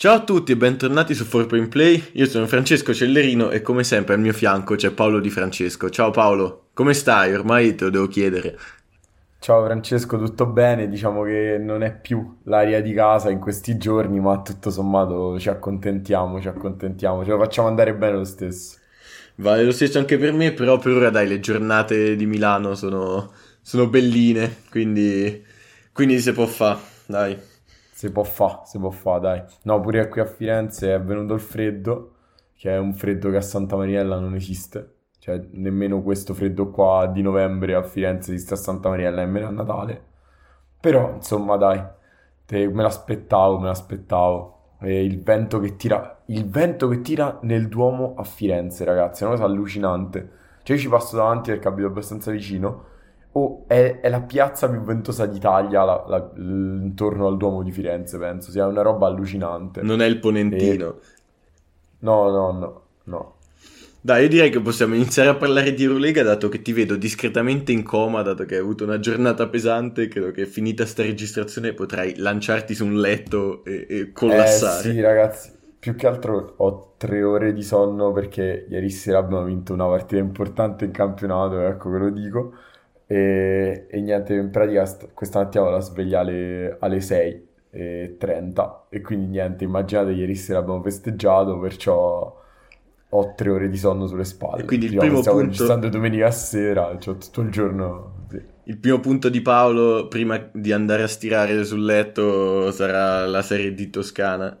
Ciao a tutti e bentornati su 4 Play. Io sono Francesco Cellerino e come sempre al mio fianco c'è Paolo Di Francesco. Ciao Paolo, come stai? Ormai te lo devo chiedere. Ciao Francesco, tutto bene? Diciamo che non è più l'aria di casa in questi giorni, ma tutto sommato ci accontentiamo, ci accontentiamo, ce lo facciamo andare bene lo stesso. Vale lo stesso anche per me, però per ora dai, le giornate di Milano sono, sono belline, quindi, quindi si può fare, dai. Si può fare, si può fare, dai. No, pure qui a Firenze è venuto il freddo, che è un freddo che a Santa Mariella non esiste. Cioè, nemmeno questo freddo qua di novembre a Firenze esiste a Santa Mariella, nemmeno a Natale. Però, insomma, dai, te, me l'aspettavo, me l'aspettavo. E il vento che tira, il vento che tira nel Duomo a Firenze, ragazzi, è una cosa allucinante. Cioè, io ci passo davanti perché abito abbastanza vicino Oh, è, è, la piazza più ventosa d'Italia la, la, intorno al Duomo di Firenze, penso. Sia una roba allucinante. Non è il Ponentino. E... No, no, no, no. Dai, io direi che possiamo iniziare a parlare di Eurolega, dato che ti vedo discretamente in coma, dato che hai avuto una giornata pesante. Credo che finita sta registrazione potrai lanciarti su un letto e, e collassare. Eh sì, ragazzi. Più che altro ho tre ore di sonno perché ieri sera abbiamo vinto una partita importante in campionato, ecco ve lo dico. E, e niente, in pratica st- questa mattina vado a svegliare alle 6.30 e quindi niente, immaginate ieri sera abbiamo festeggiato, perciò ho tre ore di sonno sulle spalle. E quindi il primo stiamo punto... registrando domenica sera, cioè tutto il giorno... Sì. Il primo punto di Paolo prima di andare a stirare sul letto sarà la serie di Toscana.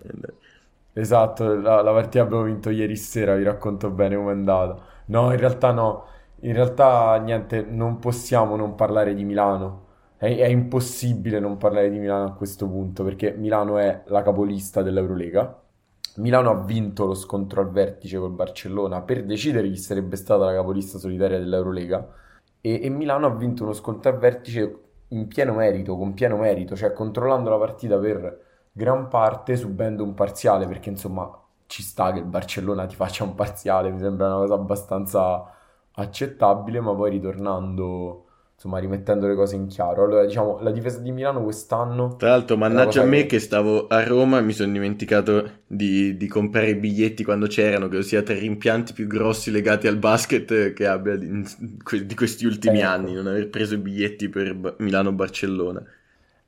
Esatto, la, la partita abbiamo vinto ieri sera, vi racconto bene com'è andata. No, in realtà no in realtà, niente, non possiamo non parlare di Milano. È, è, impossibile non parlare di Milano a questo punto, perché Milano è la capolista dell'Eurolega. Milano ha vinto lo scontro al vertice col Barcellona per decidere chi sarebbe stata la capolista solitaria dell'Eurolega. E, e Milano ha vinto uno scontro al vertice in pieno merito, con pieno merito, cioè controllando la partita per gran parte, subendo un parziale, perché insomma ci sta che il Barcellona ti faccia un parziale, mi sembra una cosa abbastanza accettabile, ma poi ritornando, insomma, rimettendo le cose in chiaro. Allora, diciamo, la difesa di Milano quest'anno... Tra l'altro, mannaggia a me che... che... stavo a Roma e mi sono dimenticato di, di, comprare i biglietti quando c'erano, che sia tra i rimpianti più grossi legati al basket che abbia di, di questi ultimi ecco. anni, non aver preso i biglietti per Milano-Barcellona.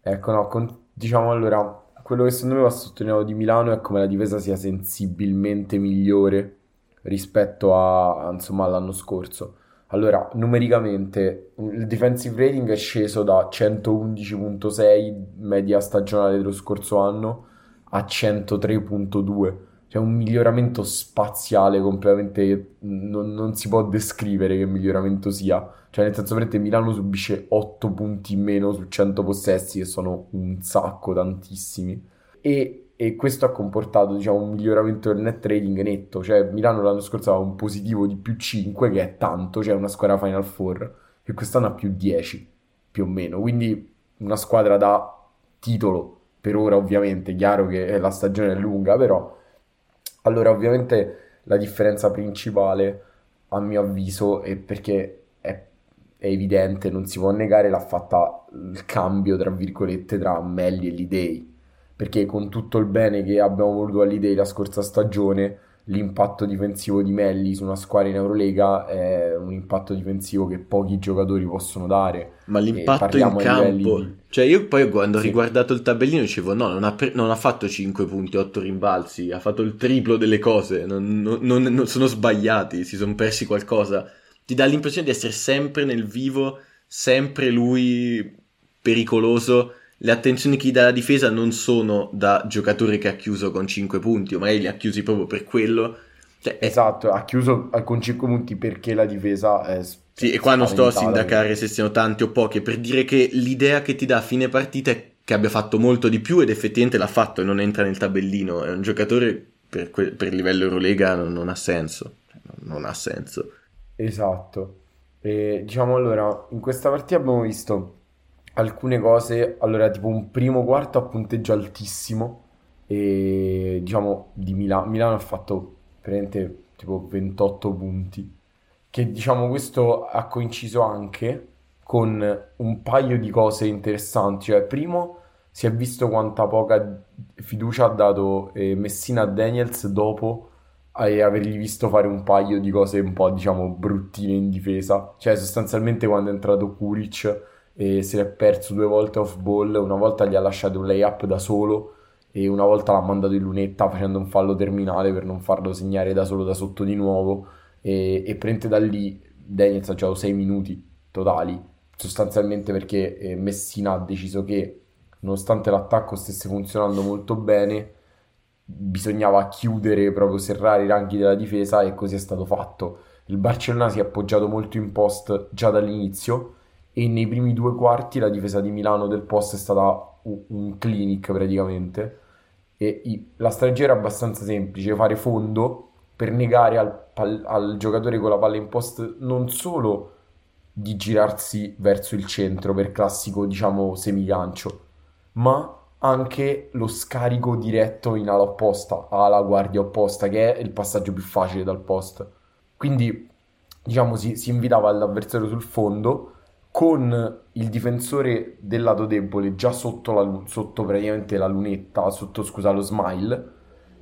Ecco, no, con, diciamo allora, quello che secondo me va sottolineato di Milano è come la difesa sia sensibilmente migliore rispetto a, insomma, all'anno scorso. Allora, numericamente il defensive rating è sceso da 111.6 media stagionale dello scorso anno a 103.2, cioè un miglioramento spaziale completamente non, non, si può descrivere che miglioramento sia. Cioè, nel senso, veramente Milano subisce 8 punti in meno su 100 possessi, che sono un sacco, tantissimi. E e questo ha comportato diciamo, un miglioramento del net rating netto, cioè Milano l'anno scorso aveva un positivo di più 5 che è tanto, cioè una squadra Final Four e quest'anno ha più 10 più o meno, quindi una squadra da titolo per ora ovviamente, chiaro che la stagione è lunga però allora ovviamente la differenza principale a mio avviso è perché è, è evidente, non si può negare l'ha fatta il cambio tra virgolette tra Melli e Lidei perché con tutto il bene che abbiamo voluto all'idea la scorsa stagione, l'impatto difensivo di Melli su una squadra in Eurolega è un impatto difensivo che pochi giocatori possono dare. Ma l'impatto in campo, di... cioè io poi quando sì. ho riguardato il tabellino dicevo no, non ha, pre- non ha, fatto 5 punti, 8 rimbalzi, ha fatto il triplo delle cose, non, non, non sono sbagliati, si sono persi qualcosa. Ti dà l'impressione di essere sempre nel vivo, sempre lui pericoloso le attenzioni che gli dà la difesa non sono da giocatore che ha chiuso con 5 punti, o magari li ha chiusi proprio per quello. Cioè, esatto, ha chiuso con 5 punti perché la difesa è... Sì, e qua non sto a sindacare se siano tanti o pochi, per dire che l'idea che ti dà a fine partita è che abbia fatto molto di più ed effettivamente l'ha fatto e non entra nel tabellino. È un giocatore per, que- per livello Eurolega non, non ha senso. Non ha senso. Esatto. E, diciamo allora, in questa partita abbiamo visto alcune cose, allora tipo un primo quarto a punteggio altissimo e diciamo di Milano, Milano ha fatto praticamente tipo 28 punti, che diciamo questo ha coinciso anche con un paio di cose interessanti, cioè primo si è visto quanta poca fiducia ha dato eh, Messina a Daniels dopo avergli visto fare un paio di cose un po' diciamo bruttine in difesa. Cioè sostanzialmente quando è entrato Kuric e si è perso due volte off ball una volta gli ha lasciato un layup da solo e una volta l'ha mandato in lunetta facendo un fallo terminale per non farlo segnare da solo da sotto di nuovo. E, e prende da lì Daniels ha giocato 6 minuti totali sostanzialmente perché eh, Messina ha deciso che nonostante l'attacco stesse funzionando molto bene bisognava chiudere proprio serrare i ranghi della difesa e così è stato fatto. Il Barcellona si è appoggiato molto in post già dall'inizio e nei primi due quarti la difesa di Milano del post è stata un clinic praticamente e la strategia era abbastanza semplice, fare fondo per negare al, al, al, giocatore con la palla in post non solo di girarsi verso il centro per classico, diciamo, semigancio, ma anche lo scarico diretto in ala opposta, alla guardia opposta, che è il passaggio più facile dal post. Quindi, diciamo, si, si invitava l'avversario sul fondo con il difensore del lato debole già sotto, la, sotto praticamente la lunetta, sotto scusa lo smile,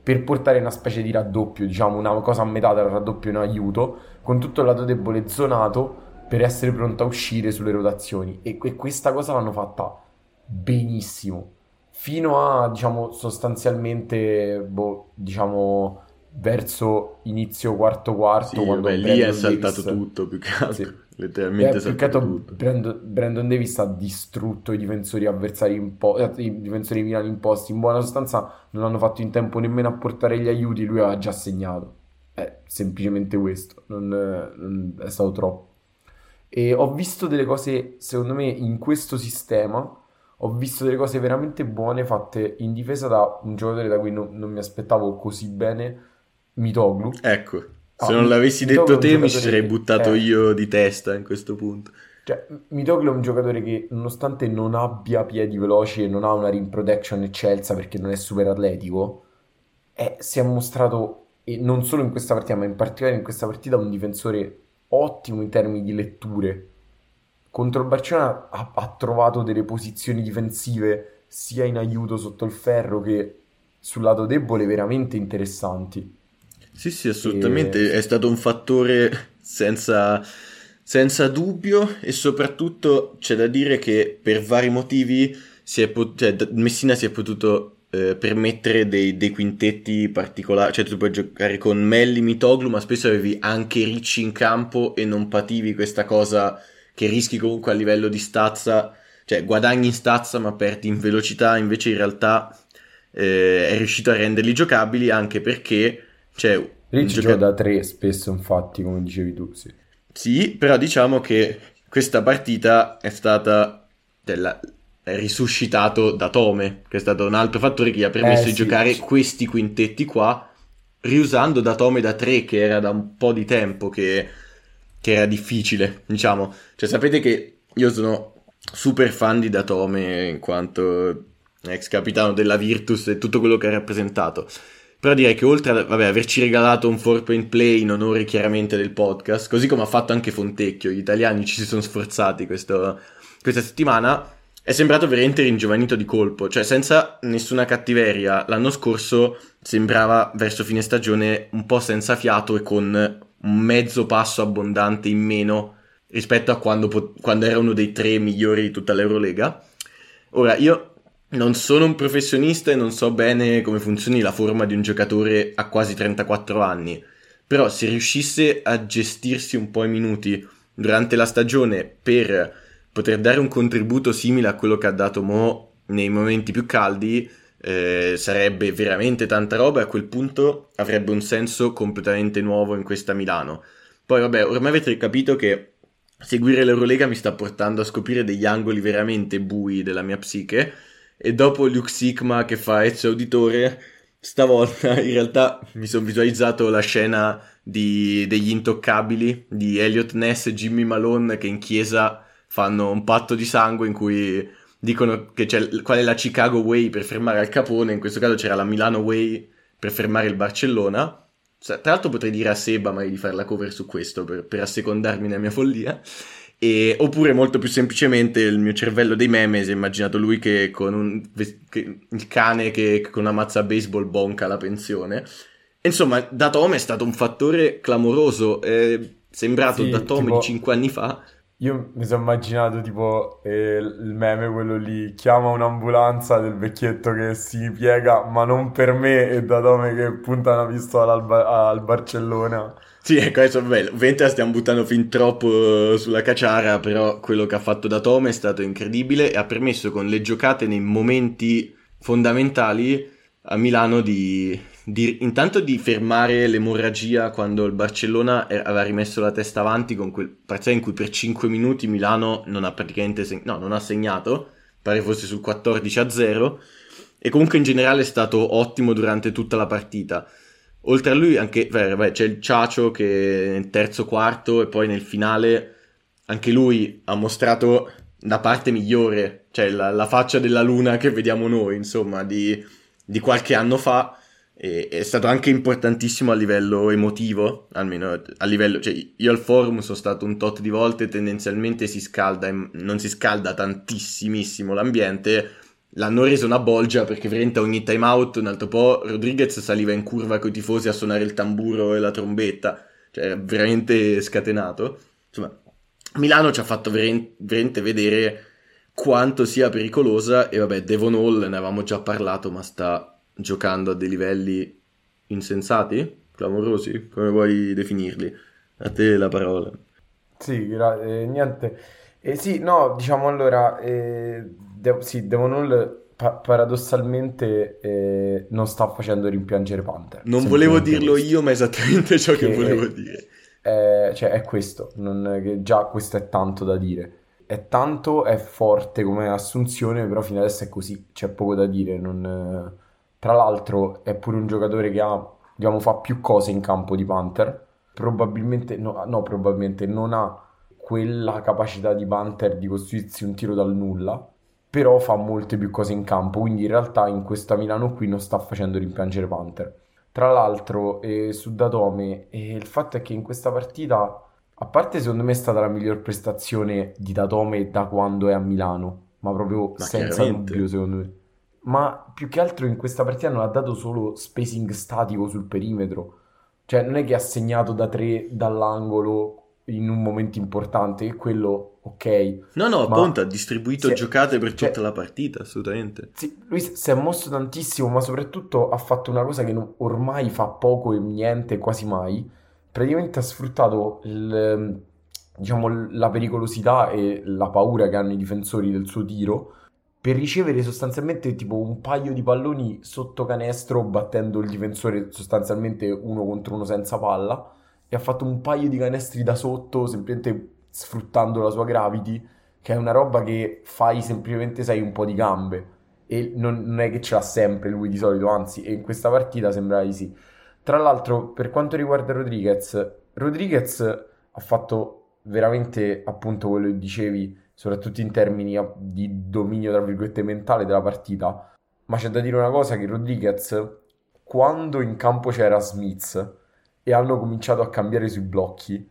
per portare una specie di raddoppio, diciamo una cosa a metà tra raddoppio in aiuto, con tutto il lato debole zonato per essere pronto a uscire sulle rotazioni. E, e questa cosa l'hanno fatta benissimo, fino a diciamo sostanzialmente, boh, diciamo verso inizio quarto quarto. Sì, quando beh, lì è saltato Davis... tutto più che altro. Sì letteralmente eh, altro Brandon, Brandon, Davis ha distrutto i difensori avversari in po- eh, i difensori Milan imposti. In buona sostanza non hanno fatto in tempo nemmeno a portare gli aiuti. Lui aveva già segnato. È semplicemente questo. Non, non è stato troppo. E ho visto delle cose secondo me in questo sistema ho visto delle cose veramente buone fatte in difesa da un giocatore da cui non, non mi aspettavo così bene Mitoglu. Ecco se non l'avessi detto te mi ci sarei buttato eh. io di testa in questo punto. Cioè, Mitoglu è un giocatore che nonostante non abbia piedi veloci e non ha una rim protection eccelsa perché non è super atletico, è, si è mostrato, e non solo in questa partita, ma in particolare in questa partita, un difensore ottimo in termini di letture. Contro il Barcellona ha, ha trovato delle posizioni difensive sia in aiuto sotto il ferro che sul lato debole veramente interessanti. Sì, sì, assolutamente, e... è stato un fattore senza, senza, dubbio e soprattutto c'è da dire che per vari motivi si pot- cioè, Messina si è potuto eh, permettere dei, dei, quintetti particolari, cioè tu puoi giocare con Melli, Mitoglu, ma spesso avevi anche Ricci in campo e non pativi questa cosa che rischi comunque a livello di stazza, cioè guadagni in stazza ma perdi in velocità, invece in realtà eh, è riuscito a renderli giocabili anche perché cioè, Rich gioca da 3 spesso, infatti, come dicevi tu, sì. Sì, però diciamo che questa partita è stata della, è risuscitato da Tome, che è stato un altro fattore che gli ha permesso eh, di sì, giocare sì. questi quintetti qua, riusando da Tome da 3, che era da un po' di tempo che, che era difficile, diciamo. Cioè, sapete che io sono super fan di Datome in quanto ex capitano della Virtus e tutto quello che ha rappresentato. Però direi che oltre ad vabbè, averci regalato un 4 play in onore chiaramente del podcast, così come ha fatto anche Fontecchio, gli italiani ci si sono sforzati questo, questa settimana, è sembrato veramente ringiovanito di colpo, cioè senza nessuna cattiveria. L'anno scorso sembrava verso fine stagione un po' senza fiato e con un mezzo passo abbondante in meno rispetto a quando, quando era uno dei tre migliori di tutta l'Eurolega. Ora, io non sono un professionista e non so bene come funzioni la forma di un giocatore a quasi 34 anni, però se riuscisse a gestirsi un po' i minuti durante la stagione per poter dare un contributo simile a quello che ha dato Mo nei momenti più caldi, eh, sarebbe veramente tanta roba e a quel punto avrebbe un senso completamente nuovo in questa Milano. Poi vabbè, ormai avete capito che seguire l'Eurolega mi sta portando a scoprire degli angoli veramente bui della mia psiche e dopo Luke Sigma che fa Ezio Auditore, stavolta in realtà mi sono visualizzato la scena di, degli intoccabili di Elliot Ness e Jimmy Malone che in chiesa fanno un patto di sangue in cui dicono che c'è qual è la Chicago Way per fermare Al Capone, in questo caso c'era la Milano Way per fermare il Barcellona. Tra l'altro potrei dire a Seba mai di fare la cover su questo per, per assecondarmi nella mia follia. E, oppure molto più semplicemente il mio cervello dei meme si è immaginato lui che con un, che, il cane che, che con una mazza baseball bonca la pensione. Insomma, da Tom è stato un fattore clamoroso. È sembrato sì, da Tom tipo... di 5 anni fa io mi sono immaginato tipo eh, il meme, quello lì, chiama un'ambulanza del vecchietto che si piega, ma non per me, e da dove che punta una pistola al, ba- al Barcellona. Sì, ecco, adesso bello. La stiamo buttando fin troppo eh, sulla cacciara, però quello che ha fatto da Tom è stato incredibile e ha permesso con le giocate nei momenti fondamentali a Milano di, di, intanto di fermare l'emorragia quando il Barcellona aveva rimesso la testa avanti con quel partita in cui per 5 minuti Milano non ha praticamente seg- no, non ha segnato, pare fosse sul 14 a 0 e comunque in generale è stato ottimo durante tutta la partita. Oltre a lui anche beh, beh, c'è il Ciacio che nel terzo quarto e poi nel finale anche lui ha mostrato la parte migliore, cioè la, la faccia della luna che vediamo noi, insomma, di, di qualche anno fa. E è stato anche importantissimo a livello emotivo, almeno a livello, cioè io al forum sono stato un tot di volte, tendenzialmente si scalda, non si scalda tantissimissimo l'ambiente, l'hanno reso una bolgia perché veramente ogni time out un altro po' Rodriguez saliva in curva con i tifosi a suonare il tamburo e la trombetta, cioè veramente scatenato. Insomma, Milano ci ha fatto veramente vedere quanto sia pericolosa e vabbè, Devon Hall ne avevamo già parlato, ma sta giocando a dei livelli insensati, clamorosi, come vuoi definirli? A te la parola. Sì, gra- eh, niente. Eh, sì, no, diciamo allora, eh, de- sì, Devon Hall pa- paradossalmente eh, non sta facendo rimpiangere Panther. Non volevo dirlo questo. io, ma è esattamente ciò che, che volevo dire. È, cioè, è questo, non, che già questo è tanto da dire. È tanto, è forte come assunzione, però fino adesso è così, c'è poco da dire, non tra l'altro è pure un giocatore che ha, diciamo, fa più cose in campo di Panther. Probabilmente, no, no, probabilmente non ha quella capacità di Panther di costruirsi un tiro dal nulla, però fa molte più cose in campo, quindi in realtà in questa Milano qui non sta facendo rimpiangere Panther. Tra l'altro, eh, su Datome, eh, il fatto è che in questa partita, a parte secondo me è stata la miglior prestazione di Datome da quando è a Milano, ma proprio ma senza dubbio secondo me ma più che altro in questa partita non ha dato solo spacing statico sul perimetro. Cioè, non è che ha segnato da tre dall'angolo in un momento importante, che quello ok. No, no, appunto, ha distribuito è, giocate per cioè, tutta la partita, assolutamente. Sì, lui si è mosso tantissimo, ma soprattutto ha fatto una cosa che non, ormai fa poco e niente, quasi mai. Praticamente ha sfruttato il, diciamo, la pericolosità e la paura che hanno i difensori del suo tiro per ricevere sostanzialmente tipo un paio di palloni sotto canestro battendo il difensore sostanzialmente uno contro uno senza palla e ha fatto un paio di canestri da sotto semplicemente sfruttando la sua gravity che è una roba che fai semplicemente sai un po' di gambe e non, non è che ce l'ha sempre lui di solito anzi e in questa partita sembra di sì tra l'altro per quanto riguarda Rodriguez Rodriguez ha fatto veramente appunto quello che dicevi soprattutto in termini di dominio, tra virgolette, mentale della partita. Ma c'è da dire una cosa, che Rodriguez, quando in campo c'era Smith e hanno cominciato a cambiare sui blocchi,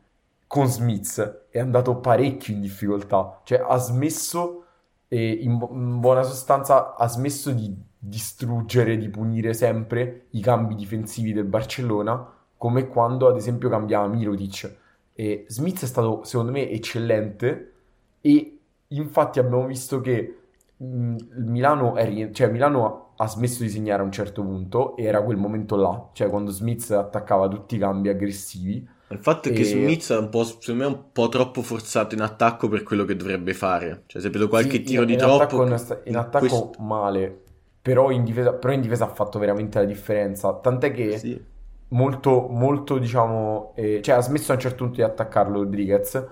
con Smith è andato parecchio in difficoltà. Cioè ha smesso, e in, in buona sostanza, ha smesso di distruggere, di punire sempre i cambi difensivi del Barcellona, come quando ad esempio cambiava Mirotic. E Smith è stato, secondo me, eccellente e Infatti abbiamo visto che mh, Milano, è, cioè Milano ha smesso di segnare a un certo punto e era quel momento là, cioè quando Smith attaccava tutti i cambi aggressivi. Il fatto è e... che Smith è un po', secondo me, un po' troppo forzato in attacco per quello che dovrebbe fare. Cioè, se vedo qualche sì, tiro in, di in troppo... Attacco, in, attacco questo... male, però in, difesa, però in, difesa, ha fatto veramente la differenza. Tant'è che sì. molto, molto, diciamo... Eh, cioè ha smesso a un certo punto di attaccarlo Rodriguez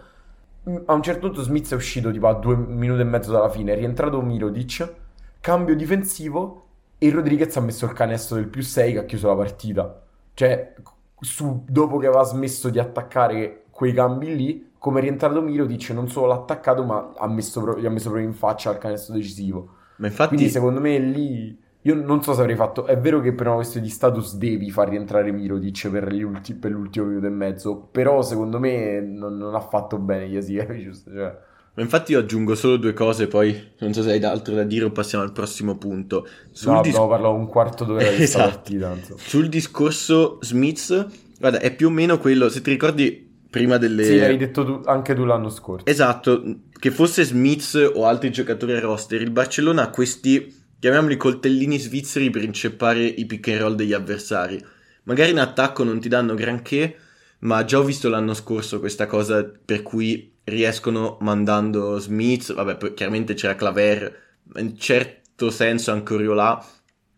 a un certo punto Smith è uscito tipo a due minuti e mezzo dalla fine, è rientrato Mirodic, cambio difensivo e Rodriguez ha messo il canestro del più 6 che ha chiuso la partita. Cioè, su, dopo che aveva smesso di attaccare quei cambi lì, come è rientrato Mirodic non solo l'ha attaccato ma ha messo, gli ha messo proprio in faccia il canestro decisivo. Ma infatti... Quindi secondo me lì io non so se avrei fatto. È vero che per una questione di status devi far rientrare Mirodic per, ulti, per l'ultimo minuto e mezzo. Però secondo me non, non ha fatto bene Jasikevic. Cioè. Ma infatti io aggiungo solo due cose, poi non so se hai altro da dire o passiamo al prossimo punto. Sul no, dis- no, parlo un quarto d'ora di esatto. partita. Insomma. Sul discorso Smith, guarda, è più o meno quello, se ti ricordi prima delle... Sì, l'hai detto tu, anche tu l'anno scorso. Esatto, che fosse Smith o altri giocatori a roster, il Barcellona ha questi chiamiamoli coltellini svizzeri per inceppare i pick and roll degli avversari. Magari in attacco non ti danno granché, ma già ho visto l'anno scorso questa cosa per cui riescono mandando Smith, vabbè, chiaramente c'era Claver, in certo senso anche Oriolà,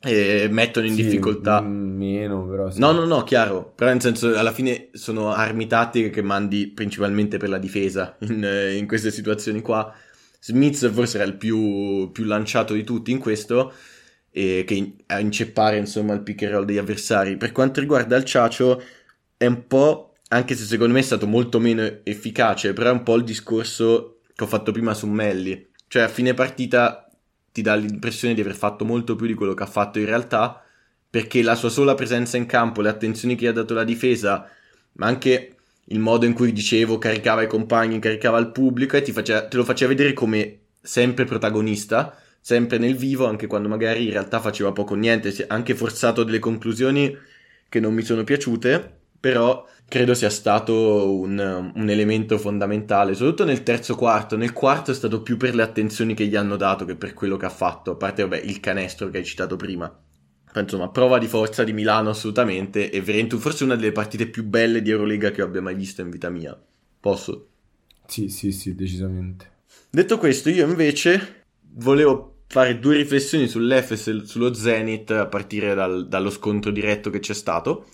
e mettono in sì, difficoltà. Meno, però. Sì. No, no, no, chiaro. Però nel senso, alla fine sono armi tattiche che mandi principalmente per la difesa in, in queste situazioni qua. Smith forse era il più, più lanciato di tutti in questo, e che a inceppare insomma il pick and roll degli avversari. Per quanto riguarda il Ciacio, è un po', anche se secondo me è stato molto meno efficace, però è un po' il discorso che ho fatto prima su Melli. Cioè a fine partita ti dà l'impressione di aver fatto molto più di quello che ha fatto in realtà, perché la sua sola presenza in campo, le attenzioni che gli ha dato la difesa, ma anche il modo in cui dicevo caricava i compagni, caricava il pubblico e faceva, te lo faceva vedere come sempre protagonista, sempre nel vivo, anche quando magari in realtà faceva poco o niente, si è anche forzato delle conclusioni che non mi sono piaciute, però credo sia stato un, un, elemento fondamentale, soprattutto nel terzo quarto. Nel quarto è stato più per le attenzioni che gli hanno dato che per quello che ha fatto, a parte vabbè, il canestro che hai citato prima insomma, prova di forza di Milano assolutamente e veramente forse una delle partite più belle di Eurolega che abbia mai visto in vita mia. Posso? Sì, sì, sì, decisamente. Detto questo, io invece volevo fare due riflessioni sull'Efes e sullo Zenith a partire dal, dallo scontro diretto che c'è stato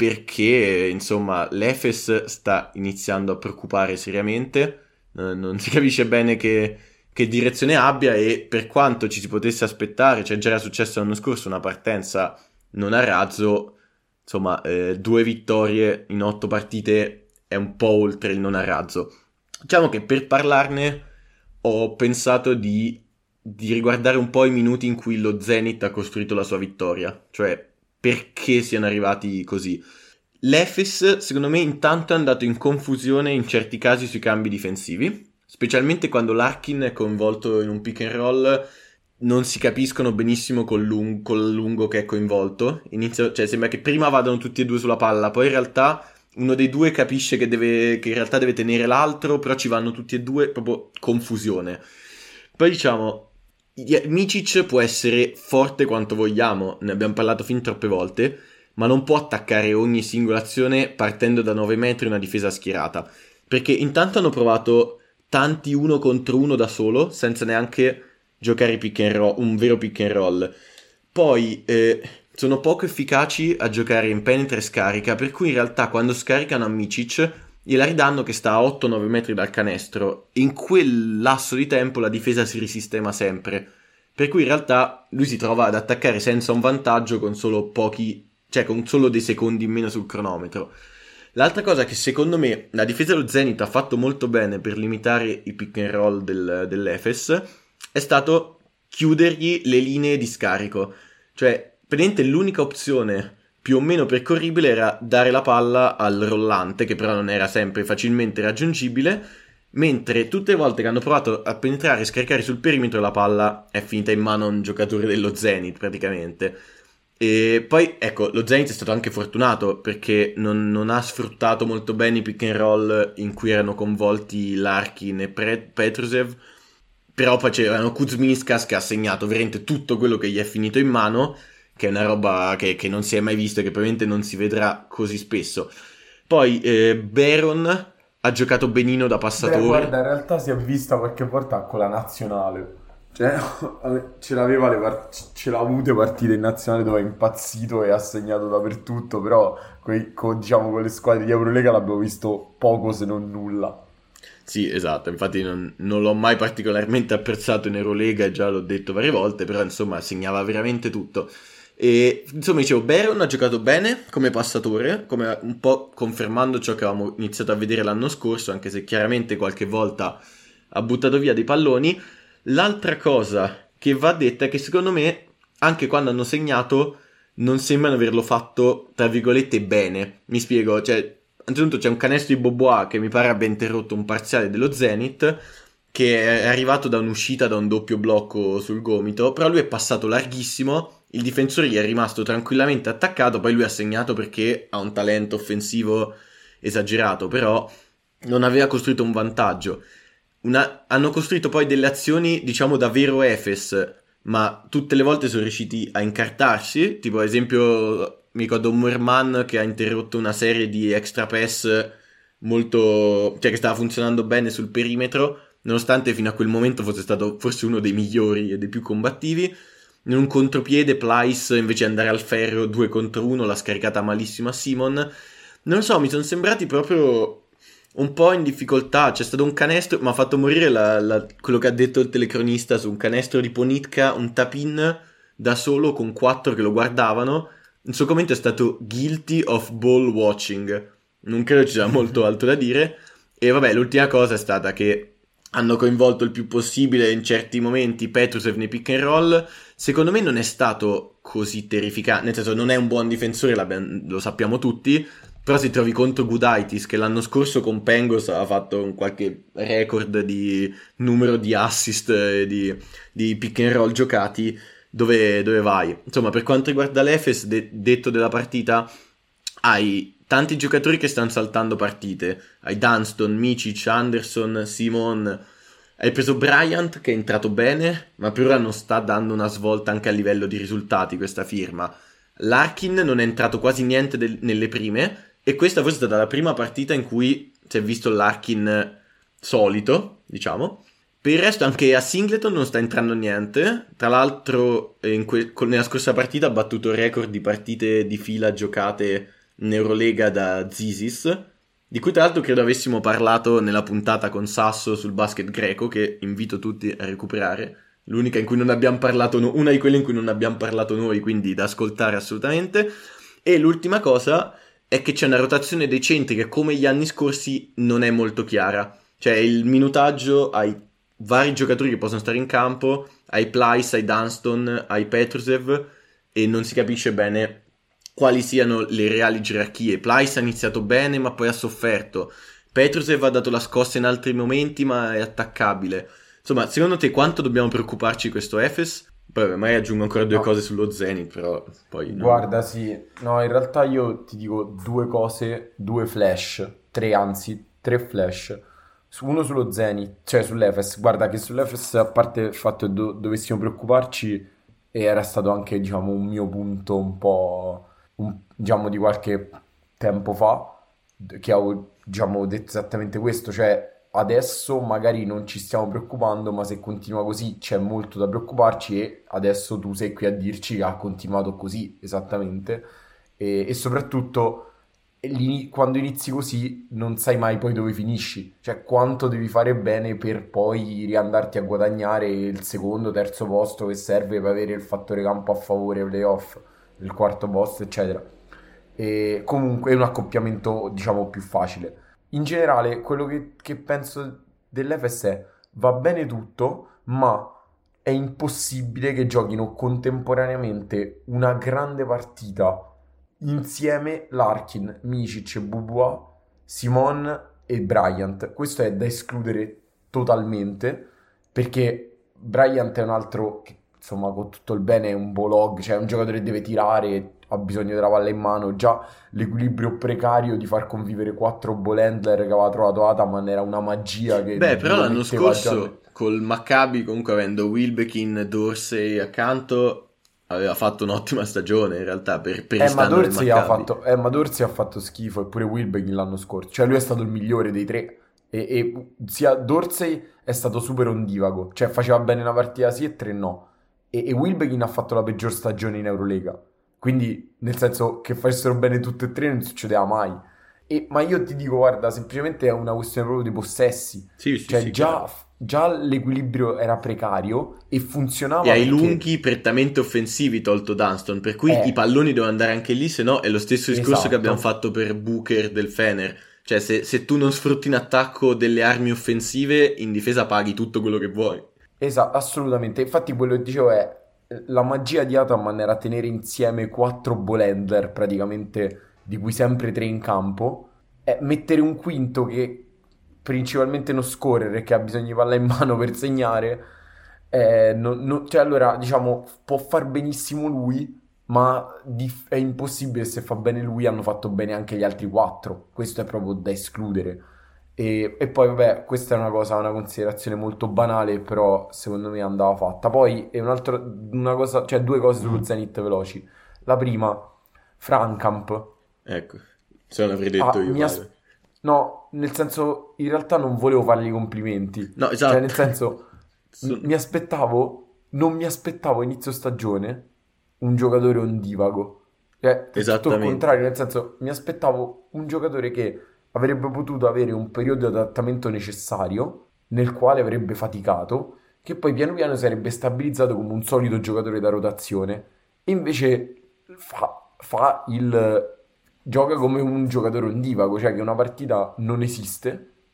perché insomma l'Efes sta iniziando a preoccupare seriamente non si capisce bene che che direzione abbia e per quanto ci si potesse aspettare, cioè già era successo l'anno scorso una partenza non a razzo, insomma eh, due vittorie in otto partite è un po' oltre il non a razzo. Diciamo che per parlarne ho pensato di, di riguardare un po' i minuti in cui lo Zenith ha costruito la sua vittoria, cioè perché siano arrivati così. L'Efes, secondo me, intanto è andato in confusione in certi casi sui cambi difensivi, specialmente quando Larkin è coinvolto in un pick and roll non si capiscono benissimo col, lung- col lungo che è coinvolto. Inizio, cioè, sembra che prima vadano tutti e due sulla palla, poi in realtà uno dei due capisce che, deve, che in realtà deve tenere l'altro, però ci vanno tutti e due, proprio confusione. Poi diciamo, Micic può essere forte quanto vogliamo, ne abbiamo parlato fin troppe volte, ma non può attaccare ogni singola azione partendo da 9 metri una difesa schierata. Perché intanto hanno provato tanti uno contro uno da solo, senza neanche giocare roll, un vero pick and roll. Poi eh, sono poco efficaci a giocare in penetra e scarica, per cui in realtà quando scaricano a Micic gliela ridanno che sta a 8-9 metri dal canestro. In quel lasso di tempo la difesa si risistema sempre. Per cui in realtà lui si trova ad attaccare senza un vantaggio con solo pochi, cioè con solo dei secondi in meno sul cronometro. L'altra cosa che secondo me la difesa dello Zenith ha fatto molto bene per limitare i pick and roll del, dell'Efes è stato chiudergli le linee di scarico. Cioè, praticamente l'unica opzione più o meno percorribile era dare la palla al rollante, che però non era sempre facilmente raggiungibile, mentre tutte le volte che hanno provato a penetrare e scaricare sul perimetro la palla è finita in mano a un giocatore dello Zenith praticamente. E poi, ecco, lo Zenit è stato anche fortunato perché non, non, ha sfruttato molto bene i pick and roll in cui erano coinvolti Larkin e Petrusev, però poi c'erano Kuzminskas che ha segnato veramente tutto quello che gli è finito in mano, che è una roba che, che non si è mai vista e che probabilmente non si vedrà così spesso. Poi eh, Baron ha giocato benino da passatore. Beh, guarda, in realtà si è vista qualche volta con la nazionale. Cioè, ce l'aveva le part- ce l'ha avute partite in nazionale dove è impazzito e ha segnato dappertutto, però con, con, diciamo, con le squadre di Eurolega l'abbiamo visto poco se non nulla. Sì, esatto, infatti non, non, l'ho mai particolarmente apprezzato in Eurolega, già l'ho detto varie volte, però insomma segnava veramente tutto. E insomma dicevo, Baron ha giocato bene come passatore, come un po' confermando ciò che avevamo iniziato a vedere l'anno scorso, anche se chiaramente qualche volta ha buttato via dei palloni L'altra cosa che va detta è che secondo me anche quando hanno segnato non sembrano averlo fatto, tra virgolette, bene. Mi spiego, cioè, anzitutto c'è un canestro di Bobois che mi pare abbia interrotto un parziale dello Zenith, che è arrivato da un'uscita da un doppio blocco sul gomito, però lui è passato larghissimo, il difensore gli è rimasto tranquillamente attaccato, poi lui ha segnato perché ha un talento offensivo esagerato, però non aveva costruito un vantaggio. Una... hanno costruito poi delle azioni, diciamo, davvero Efes, ma tutte le volte sono riusciti a incartarsi, tipo ad esempio mi ricordo Moerman che ha interrotto una serie di extra pass molto, cioè che stava funzionando bene sul perimetro, nonostante fino a quel momento fosse stato forse uno dei migliori e dei più combattivi. In un contropiede Plyce invece di andare al ferro 2 contro 1 l'ha scaricata malissimo a Simon. Non lo so, mi sono sembrati proprio un po' in difficoltà. C'è stato un canestro, mi ha fatto morire la, la, quello che ha detto il telecronista su un canestro di Ponitka, un tapin da solo con quattro che lo guardavano. Il suo commento è stato guilty of ball watching. Non credo ci sia molto altro da dire. E vabbè, l'ultima cosa è stata che hanno coinvolto il più possibile in certi momenti Petrusev nei pick and roll. Secondo me non è stato così terrificante, nel senso non è un buon difensore, lo sappiamo tutti, però si trovi contro Gudaitis che l'anno scorso con Pengos ha fatto un qualche record di numero di assist e di, di pick and roll giocati. Dove, dove, vai? Insomma, per quanto riguarda l'Efes, de- detto della partita, hai tanti giocatori che stanno saltando partite. Hai Dunston, Micic, Anderson, Simon. Hai preso Bryant che è entrato bene, ma per ora non sta dando una svolta anche a livello di risultati questa firma. Larkin non è entrato quasi niente del- nelle prime, e questa forse è stata la prima partita in cui si è visto l'Arkin solito, diciamo. Per il resto anche a Singleton non sta entrando niente. Tra l'altro que- nella scorsa partita ha battuto il record di partite di fila giocate in Eurolega da Zisis, di cui tra l'altro credo avessimo parlato nella puntata con Sasso sul basket greco, che invito tutti a recuperare. L'unica in cui non abbiamo parlato, no- una di quelle in cui non abbiamo parlato noi, quindi da ascoltare assolutamente. E l'ultima cosa è che c'è una rotazione dei centri che come gli anni scorsi non è molto chiara. Cioè il minutaggio ai vari giocatori che possono stare in campo, ai Plyce, ai Dunston, ai Petrusev e non si capisce bene quali siano le reali gerarchie. Plyce ha iniziato bene ma poi ha sofferto. Petrusev ha dato la scossa in altri momenti ma è attaccabile. Insomma, secondo te quanto dobbiamo preoccuparci di questo Efes? Poi magari aggiungo ancora due no. cose sullo Zenith, però poi... No. Guarda, sì, no, in realtà io ti dico due cose, due flash, tre anzi, tre flash. Uno sullo Zenith, cioè sull'Efes. Guarda che sull'Efes, a parte il fatto che do- dovessimo preoccuparci, era stato anche, diciamo, un mio punto un po', diciamo, di qualche tempo fa, che avevo, diciamo, detto esattamente questo, cioè adesso magari non ci stiamo preoccupando, ma se continua così c'è molto da preoccuparci e adesso tu sei qui a dirci che ha continuato così esattamente. E, e soprattutto quando inizi così non sai mai poi dove finisci, cioè quanto devi fare bene per poi riandarti a guadagnare il secondo, terzo posto che serve per avere il fattore campo a favore, playoff, il quarto posto, eccetera. E comunque è un accoppiamento diciamo più facile in generale, quello che, che penso dell'Efes è va bene tutto, ma è impossibile che giochino contemporaneamente una grande partita insieme Larkin, Micic, Bubois, Simon e Bryant. Questo è da escludere totalmente perché Bryant è un altro che insomma con tutto il bene un bolog, cioè un giocatore deve tirare ha bisogno della palla in mano. Già l'equilibrio precario di far convivere quattro Bolendler che aveva trovato Ataman era una magia che... Beh, però l'anno scorso già... col Maccabi comunque avendo Wilbekin, Dorsey accanto aveva fatto un'ottima stagione in realtà per, per eh, ma Dorsey, ha fatto, eh, ma Dorsey ha fatto schifo eppure Wilbekin l'anno scorso. Cioè lui è stato il migliore dei tre. E, e sia Dorsey è stato super ondivago. Cioè faceva bene una partita sì e tre no. E, e Wilbekin ha fatto la peggior stagione in Eurolega. Quindi, nel senso che facessero bene tutte e tre non succedeva mai. E, ma io ti dico, guarda, semplicemente è una questione proprio di possessi. Sì, sì, cioè, sì, già, già, l'equilibrio era precario e funzionava. E hai perché... lunghi prettamente offensivi tolto Dunston, per cui eh. i palloni devono andare anche lì, se no è lo stesso discorso esatto. che abbiamo fatto per Booker del Fener. Cioè, se, se tu non sfrutti in attacco delle armi offensive, in difesa paghi tutto quello che vuoi. Esatto, assolutamente. Infatti, quello che dicevo è la magia di Ataman era tenere insieme quattro ball handler, praticamente di cui sempre tre in campo, e mettere un quinto che principalmente non scorrere che ha bisogno di palla in mano per segnare. Eh, non, non, cioè, allora, diciamo, può far benissimo lui, ma dif- è impossibile se fa bene lui, hanno fatto bene anche gli altri quattro. Questo è proprio da escludere. E, e, poi, vabbè, questa è una cosa, una considerazione molto banale, però secondo me andava fatta. Poi è un'altra, una cosa, cioè due cose sullo Zenith veloci. La prima, Frankamp. Ecco, se non avrei detto ah, io. As- no, nel senso, in realtà non volevo fargli i complimenti. No, esatto. Cioè, nel senso, m- mi aspettavo, non mi aspettavo inizio stagione un giocatore ondivago. Cioè, tutto il contrario, nel senso, mi aspettavo un giocatore che avrebbe potuto avere un periodo di adattamento necessario, nel quale avrebbe faticato, che poi piano piano sarebbe stabilizzato come un solido giocatore da rotazione. E invece fa, fa il... gioca come un giocatore ondivago, cioè che una partita non esiste,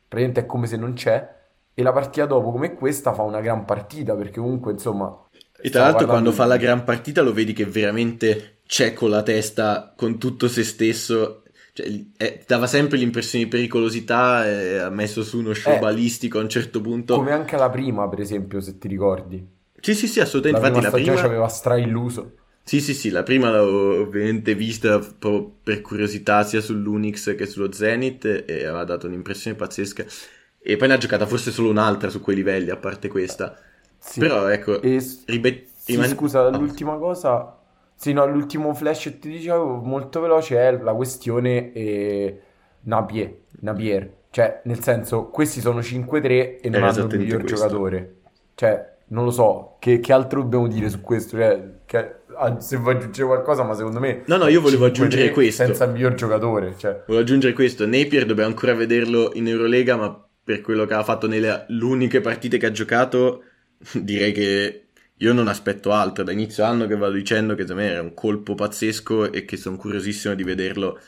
praticamente è come se non c'è, e la partita dopo come questa fa una gran partita, perché comunque insomma e tra l'altro quando fa la gran partita lo vedi che veramente c'è con la testa, con tutto se stesso. Cioè, eh, dava sempre l'impressione di pericolosità e ha messo su uno show eh, balistico a un certo punto. Come anche la prima, per esempio, se ti ricordi. Sì, sì, sì, assolutamente. La Infatti prima la prima... ci aveva strailluso. Sì, sì, sì, la prima l'ho ovviamente vista proprio per curiosità sia sull'Unix che sullo Zenith e aveva dato un'impressione pazzesca. E poi ne ha giocata forse solo un'altra su quei livelli, a parte questa. Sì. Però ecco, e, ribe- sì, riman- scusa, oh. l'ultima cosa... Sì, no, l'ultimo flash che ti dicevo molto veloce è la questione eh, Napier, Napier. Cioè, nel senso, questi sono 5-3 e non hanno il miglior questo. giocatore. Cioè, non lo so, che, che, altro dobbiamo dire su questo? Cioè, che, se vuoi aggiungere qualcosa, ma secondo me... No, no, io volevo aggiungere questo. Senza il miglior giocatore. Cioè. Volevo aggiungere questo. Napier dobbiamo ancora vederlo in Eurolega, ma per quello che ha fatto nelle uniche partite che ha giocato direi che io non aspetto altro. Da inizio anno che vado dicendo che secondo me era un colpo pazzesco e che sono curiosissimo di vederlo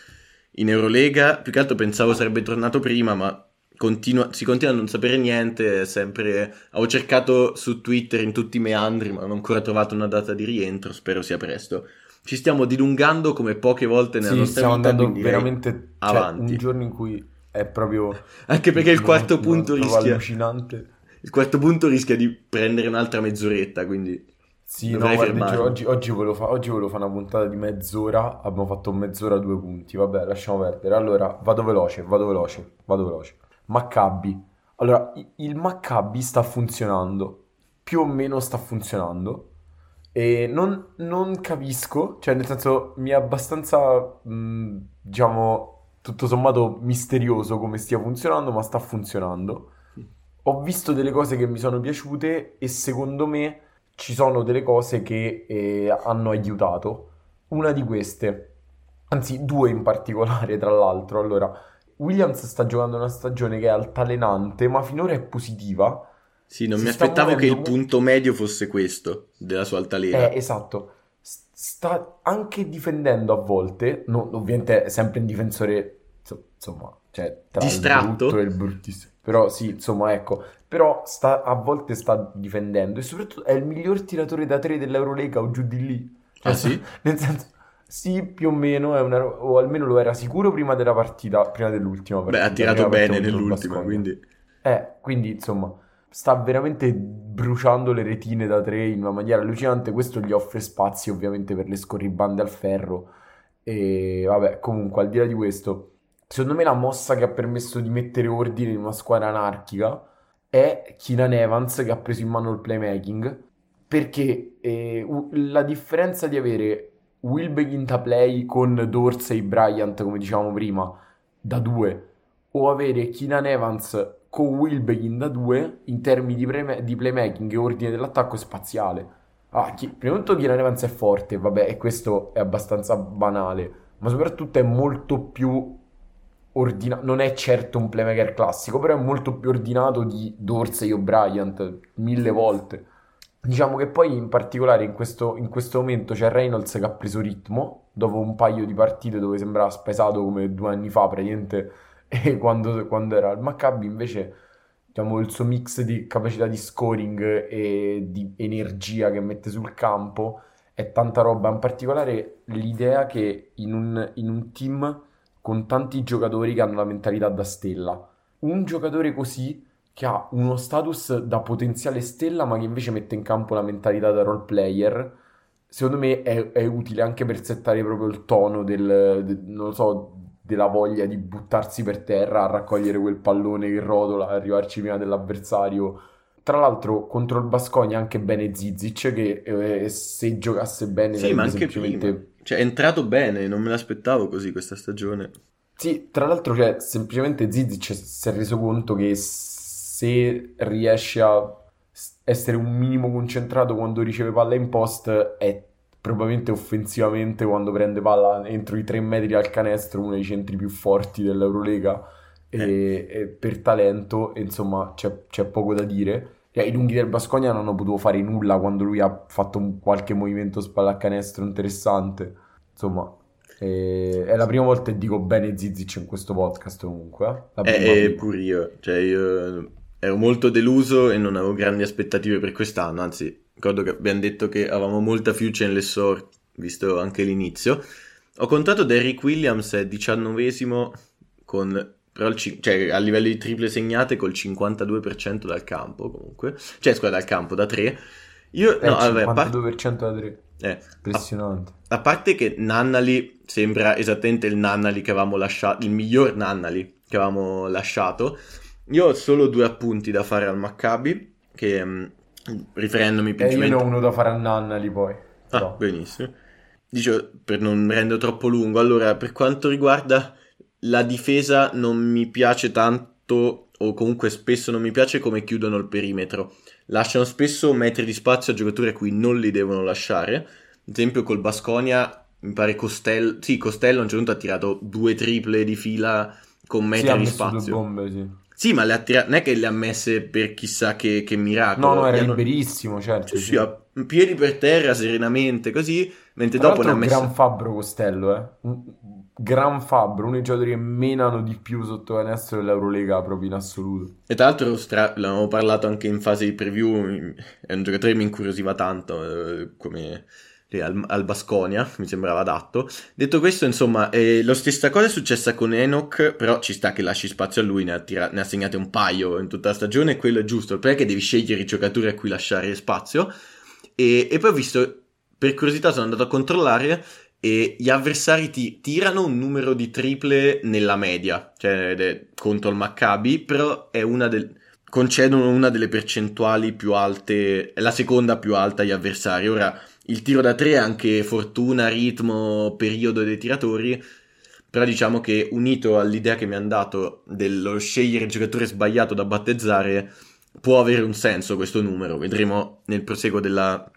in Eurolega. Più che altro pensavo sarebbe tornato prima, ma continua, si continua a non sapere niente. Sempre... Ho cercato su Twitter in tutti i meandri, ma non ho ancora trovato una data di rientro. Spero sia presto. Ci stiamo dilungando come poche volte nella sì, nostra stiamo vita. Stiamo andando veramente avanti. Cioè, un giorno in cui è proprio. Anche perché il quarto punto rischia. allucinante il quarto punto rischia di prendere un'altra mezz'oretta, quindi... Sì, no, guarda, oggi, oggi, volevo fa- oggi, volevo fare una puntata di mezz'ora, abbiamo fatto mezz'ora due punti, vabbè, lasciamo perdere. Allora, vado veloce, vado veloce, vado veloce. Maccabi. Allora, il Maccabi sta funzionando, più o meno sta funzionando, e non, non capisco, cioè nel senso mi è abbastanza, mh, diciamo, tutto sommato misterioso come stia funzionando, ma sta funzionando ho visto delle cose che mi sono piaciute e secondo me ci sono delle cose che eh, hanno aiutato. Una di queste, anzi due in particolare tra l'altro. Allora, Williams sta giocando una stagione che è altalenante, ma finora è positiva. Sì, non si mi aspettavo che il punto medio fosse questo della sua altalena. Eh, esatto. Sta anche difendendo a volte, no, ovviamente è sempre un difensore, insomma, cioè tra Distratto. il brutto e il bruttissimo. Però sì, insomma, ecco. Però sta, a volte sta difendendo e soprattutto è il miglior tiratore da tre dell'Eurolega o giù di lì. Ah sì? Nel senso, sì, più o meno, una, o almeno lo era sicuro prima della partita, prima dell'ultima partita. Beh, ha tirato bene nell'ultima, quindi... Eh, quindi insomma, sta veramente bruciando le retine da tre in una maniera allucinante. Questo gli offre spazi ovviamente per le scorribande al ferro. E vabbè, comunque, al di là di questo Secondo me la mossa che ha permesso di mettere ordine in una squadra anarchica è Keenan Evans che ha preso in mano il playmaking. Perché eh, la differenza di avere Will Begin to play con Dorsey e Bryant come dicevamo prima da due o avere Keenan Evans con Will Begin da due in termini di, pre- di playmaking e ordine dell'attacco spaziale. Ah, chi- prima di tutto Keenan Evans è forte vabbè e questo è abbastanza banale ma soprattutto è molto più ordinato, non è certo un playmaker classico, però è molto più ordinato di Dorsey o Bryant, mille volte. Diciamo che poi in particolare in questo, in questo momento c'è Reynolds che ha preso ritmo, dopo un paio di partite dove sembrava spesato come due anni fa praticamente, e quando, quando era al Maccabi invece diciamo, il suo mix di capacità di scoring e di energia che mette sul campo è tanta roba. In particolare l'idea che in un, in un team con tanti giocatori che hanno la mentalità da stella, un giocatore così che ha uno status da potenziale stella ma che invece mette in campo la mentalità da role player, secondo me è, è utile anche per settare proprio il tono del, del non so, della voglia di buttarsi per terra a raccogliere quel pallone che rotola, arrivarci prima dell'avversario. Tra l'altro contro il Basconia anche bene Zizic che eh, se giocasse bene sì, ma anche semplicemente... prima. Cioè è entrato bene, non me l'aspettavo così questa stagione. Sì, tra l'altro cioè, semplicemente Zizic si è reso conto che se riesce a essere un minimo concentrato quando riceve palla in post è probabilmente offensivamente quando prende palla entro i 3 metri al canestro, uno dei centri più forti dell'Eurolega e, eh. e per talento, insomma, c'è, c'è poco da dire. Cioè, I lunghi del Bascogna non hanno potuto fare nulla quando lui ha fatto un, qualche movimento spalla a canestro interessante. Insomma, eh, è la prima volta che dico bene Zizic in questo podcast comunque. Eh, eh, eh pure io. Cioè, io ero molto deluso e non avevo grandi aspettative per quest'anno, anzi ricordo che abbiamo detto che avevamo molta fiducia in Lessor, visto anche l'inizio. Ho contato Derrick Williams è diciannovesimo con però c- cioè, a livello di triple segnate col 52% dal campo comunque, cioè scusa dal campo da 3. Io, eh, no, vabbè, 52% par- da 3. Eh, Impressionante. A, a, parte che Nannali sembra esattamente il Nannali che avevamo lasciato, il miglior Nannali che avevamo lasciato. Io ho solo due appunti da fare al Maccabi, che mm, riferendomi principalmente... E io ne ho uno da fare a Nannali poi. Ah, benissimo. Dicevo, per non rendere troppo lungo, allora, per quanto riguarda la difesa non mi piace tanto, o comunque spesso non mi piace come chiudono il perimetro. Lasciano spesso metri di spazio a giocatori a cui non li devono lasciare. Ad esempio col Basconia, mi pare Costello, sì, Costello a un certo punto ha tirato due triple di fila con metri sì, di spazio. Bombe, sì. Sì, ma le ha tirate, non è che le ha messe per chissà che, che miracolo. No, no, era hanno... liberissimo, certo. Sì, sì. a piedi per terra, serenamente, così, mentre Tra dopo ne ha messo... gran fabbro Costello, eh. Gran fabbro, uno dei giocatori che menano di più sotto canestro dell'Eurolega proprio in assoluto. E tra l'altro, stra... l'abbiamo parlato anche in fase di preview, è un giocatore che mi incuriosiva tanto, eh, come al, al Basconia, mi sembrava adatto. Detto questo, insomma, eh, la stessa cosa è successa con Enoch, però ci sta che lasci spazio a lui, ne ha, tira- ne ha segnate un paio in tutta la stagione, e quello è giusto, perché devi scegliere i giocatori a cui lasciare spazio. E, e poi ho visto, per curiosità sono andato a controllare e gli avversari ti tirano un numero di triple nella media, cioè contro il Maccabi, però è una del concedono una delle percentuali più alte, è la seconda più alta agli avversari. Ora, il tiro da tre è anche fortuna, ritmo, periodo dei tiratori, però diciamo che unito all'idea che mi hanno dato dello scegliere il giocatore sbagliato da battezzare, può avere un senso questo numero, vedremo nel proseguo della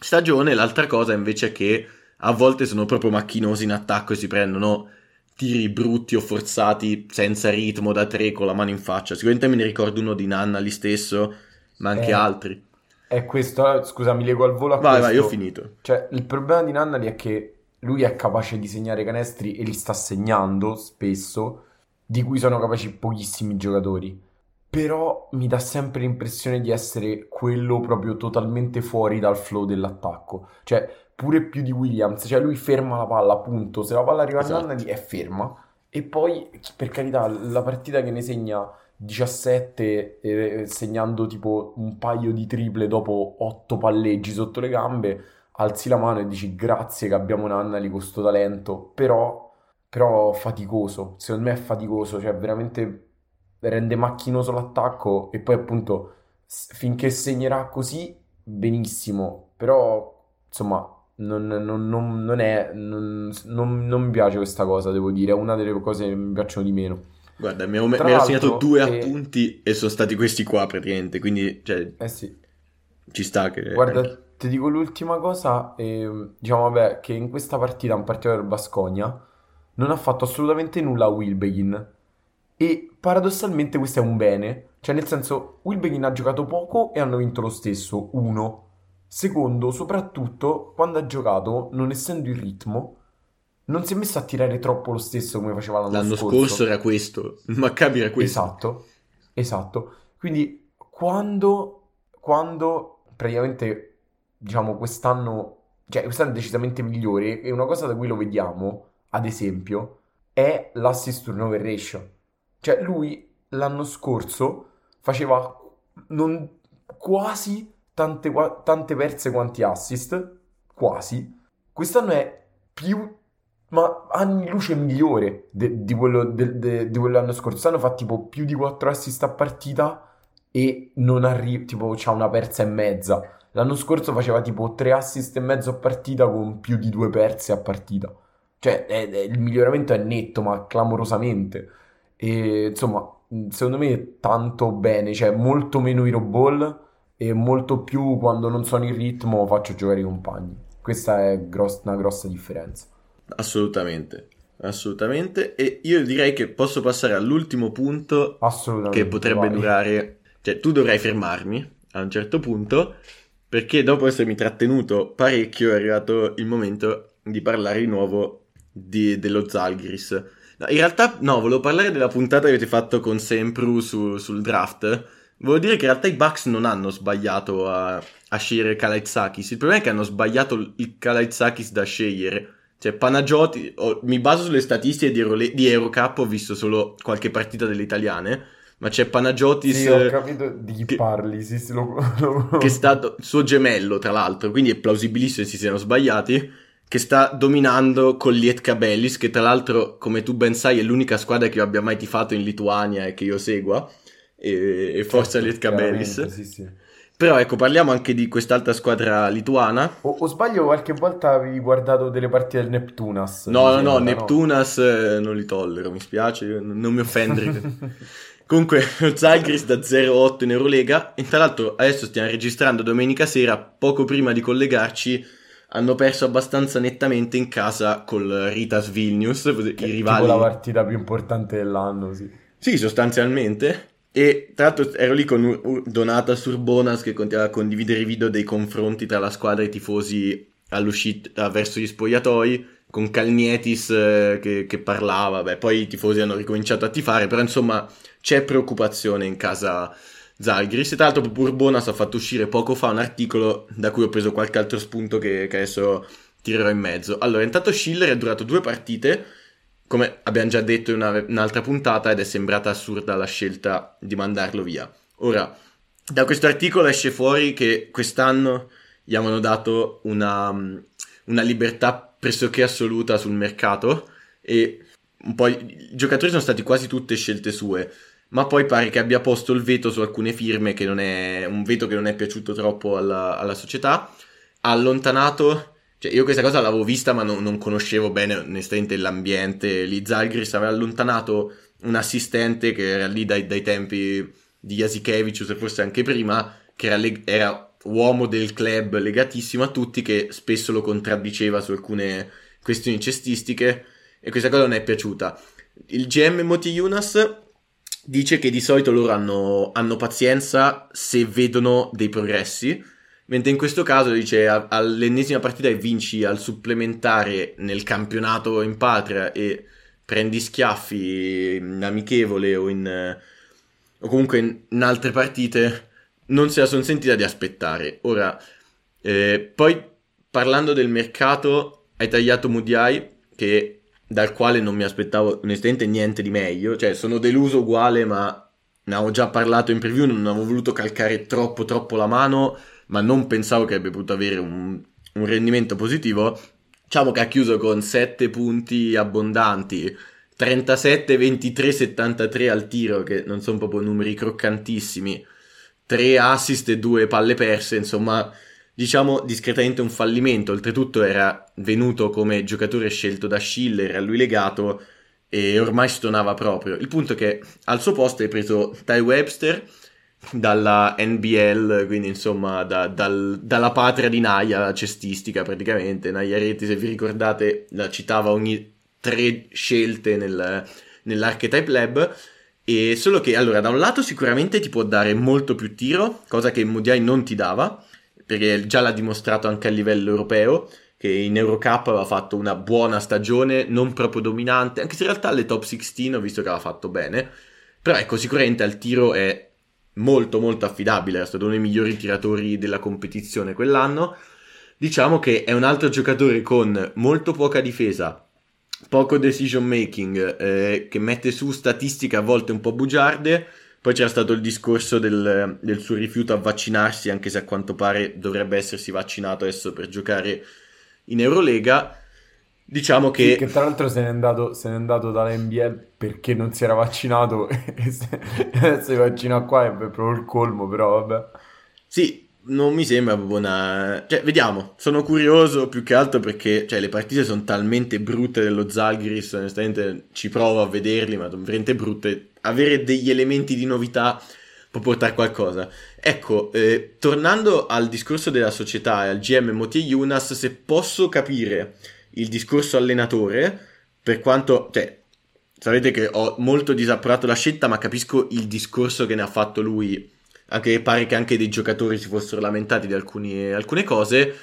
stagione. L'altra cosa invece è che a volte sono proprio macchinosi in attacco e si prendono tiri brutti o forzati senza ritmo da tre con la mano in faccia. Sicuramente me ne ricordo uno di Nanna lì stesso, ma anche eh. altri. È questo, scusa, mi lego al volo a vai, questo. Vai, vai, ho finito. Cioè, il problema di Nannali è che lui è capace di segnare canestri e li sta segnando spesso, di cui sono capaci pochissimi giocatori. Però mi dà sempre l'impressione di essere quello proprio totalmente fuori dal flow dell'attacco. Cioè, pure più di Williams. Cioè, lui ferma la palla, appunto. Se la palla arriva esatto. a Nannali è ferma. E poi, per carità, la partita che ne segna 17 eh, segnando tipo un paio di triple dopo 8 palleggi sotto le gambe, alzi la mano e dici grazie che abbiamo Nannali con questo talento, però, però faticoso, secondo me è faticoso, cioè veramente rende macchinoso l'attacco e poi appunto finché segnerà così benissimo, però insomma non, non, non, non è, non, non mi piace questa cosa, devo dire, è una delle cose che mi piacciono di meno. Guarda, mi, ho, mi ero segnato due eh... appunti e sono stati questi qua praticamente, quindi cioè, eh sì. ci sta che... Guarda, ti dico l'ultima cosa, eh, diciamo vabbè, che in questa partita, in particolare del Basconia, non ha fatto assolutamente nulla a Wilbegin e paradossalmente questo è un bene, cioè nel senso Wilbegin ha giocato poco e hanno vinto lo stesso, uno. Secondo, soprattutto, quando ha giocato, non essendo in ritmo, non si è messo a tirare troppo lo stesso come faceva l'anno, l'anno scorso. L'anno scorso era questo, il Maccabi era questo. Esatto, esatto. Quindi quando, quando praticamente, diciamo, quest'anno, cioè quest'anno è decisamente migliore e una cosa da cui lo vediamo, ad esempio, è l'assist turnover ratio. Cioè lui l'anno scorso faceva non, quasi tante, tante perse quanti assist, quasi. Quest'anno è più ma anni luce migliore de- di, quello de- de- di quello dell'anno scorso. Quest'anno fa tipo più di 4 assist a partita e non arriva, tipo c'ha una persa e mezza. L'anno scorso faceva tipo 3 assist e mezzo a partita con più di 2 perse a partita. Cioè è, è, il miglioramento è netto, ma clamorosamente. E insomma, secondo me tanto bene, cioè molto meno hero ball e molto più quando non sono in ritmo faccio giocare i compagni. Questa è gross- una grossa differenza. Assolutamente, assolutamente. E io direi che posso passare all'ultimo punto che potrebbe vai. durare... Cioè, tu dovrai fermarmi a un certo punto perché dopo essermi trattenuto parecchio è arrivato il momento di parlare di nuovo di, dello Zalgiris. No, in realtà no, volevo parlare della puntata che avete fatto con Sempru su, sul draft. Volevo dire che in realtà i Bucks non hanno sbagliato a, a scegliere Kalaitzakis. Il problema è che hanno sbagliato il Kalaitzakis da scegliere. Cioè, Panagioti, oh, mi baso sulle statistiche di, Eurole- di Eurocup, ho visto solo qualche partita delle italiane, ma c'è Panagiotis... Sì, ho capito di chi che, parli, sì, sì, lo. Che è stato suo gemello, tra l'altro, quindi è plausibilissimo se si siano sbagliati, che sta dominando con Lietka Bellis, che tra l'altro, come tu ben sai, è l'unica squadra che io abbia mai tifato in Lituania e che io segua, e, e forza certo, Lietka Bellis. Sì, sì. Però ecco, parliamo anche di quest'altra squadra lituana. O, o sbaglio, qualche volta avevi guardato delle partite del Neptunas? No, no, no, Neptunas no. non li tollero, mi spiace, non mi offendere. Comunque, lo Zagris da 0-8 in Eurolega. E tra l'altro, adesso stiamo registrando domenica sera, poco prima di collegarci, hanno perso abbastanza nettamente in casa col Ritas Vilnius, i rivali. Tipo la partita più importante dell'anno, sì. Sì, sostanzialmente. E tra l'altro ero lì con Donata Surbonas che continuava a condividere i video dei confronti tra la squadra e i tifosi all'uscita verso gli spogliatoi, con Calnietis eh, che, che, parlava, beh, poi i tifosi hanno ricominciato a tifare, però insomma c'è preoccupazione in casa Zalgiris. E tra l'altro Urbonas ha fatto uscire poco fa un articolo da cui ho preso qualche altro spunto che, che adesso tirerò in mezzo. Allora, intanto Schiller è durato due partite, come abbiamo già detto in una, un'altra puntata ed è sembrata assurda la scelta di mandarlo via. Ora, da questo articolo esce fuori che quest'anno gli avevano dato una, una libertà pressoché assoluta sul mercato e un po' i giocatori sono stati quasi tutte scelte sue, ma poi pare che abbia posto il veto su alcune firme che non è un veto che non è piaciuto troppo alla, alla società, ha allontanato cioè, io questa cosa l'avevo vista, ma non, non conoscevo bene onestamente l'ambiente. Lì Zalgiris aveva allontanato un assistente che era lì dai, dai tempi di Jasikevicius e forse anche prima, che era, leg- era uomo del club legatissimo a tutti, che spesso lo contraddiceva su alcune questioni cestistiche e questa cosa non è piaciuta. Il GM Moti Yunas dice che di solito loro hanno, hanno pazienza se vedono dei progressi Mentre in questo caso dice all'ennesima partita e vinci al supplementare nel campionato in patria e prendi schiaffi in amichevole o, in, o comunque in, altre partite, non se la sono sentita di aspettare. Ora, eh, poi parlando del mercato, hai tagliato Mudiai, che, dal quale non mi aspettavo onestamente niente di meglio, cioè sono deluso uguale, ma ne avevo già parlato in preview, non avevo voluto calcare troppo troppo la mano ma non pensavo che abbia potuto avere un, un rendimento positivo. Diciamo che ha chiuso con 7 punti abbondanti, 37, 23, 73 al tiro, che non sono proprio numeri croccantissimi, 3 assist e 2 palle perse, insomma, diciamo discretamente un fallimento. Oltretutto era venuto come giocatore scelto da Schiller, a lui legato, e ormai stonava proprio. Il punto è che al suo posto hai preso Ty Webster, dalla NBL, quindi insomma da, dal, dalla patria di Naya cestistica praticamente. Naya Reti, se vi ricordate, la citava ogni tre scelte nel, nell'Archetype Lab. E solo che allora da un lato sicuramente ti può dare molto più tiro, cosa che Mudiai non ti dava, perché già l'ha dimostrato anche a livello europeo, che in Eurocup aveva fatto una buona stagione, non proprio dominante, anche se in realtà alle top 16 ho visto che aveva fatto bene. Però ecco, sicuramente al tiro è molto molto affidabile, è stato uno dei migliori tiratori della competizione quell'anno. Diciamo che è un altro giocatore con molto poca difesa, poco decision making, eh, che mette su statistiche a volte un po' bugiarde. Poi c'era stato il discorso del, del, suo rifiuto a vaccinarsi, anche se a quanto pare dovrebbe essersi vaccinato adesso per giocare in Eurolega. Diciamo che... Sì, che tra l'altro se n'è andato, se n'è andato dalla NBL perché non si era vaccinato e se, adesso si vaccina qua è proprio il colmo, però vabbè. Sì, non mi sembra proprio una... Cioè, vediamo, sono curioso più che altro perché cioè, le partite sono talmente brutte dello Zalgiris, onestamente ci provo a vederli, ma sono veramente brutte. Avere degli elementi di novità può portare qualcosa. Ecco, eh, tornando al discorso della società e al GM Moti Yunas, se posso capire il discorso allenatore, per quanto, cioè, sapete che ho molto disapprovato la scelta, ma capisco il discorso che ne ha fatto lui, anche pare che anche dei giocatori si fossero lamentati di alcuni, alcune cose,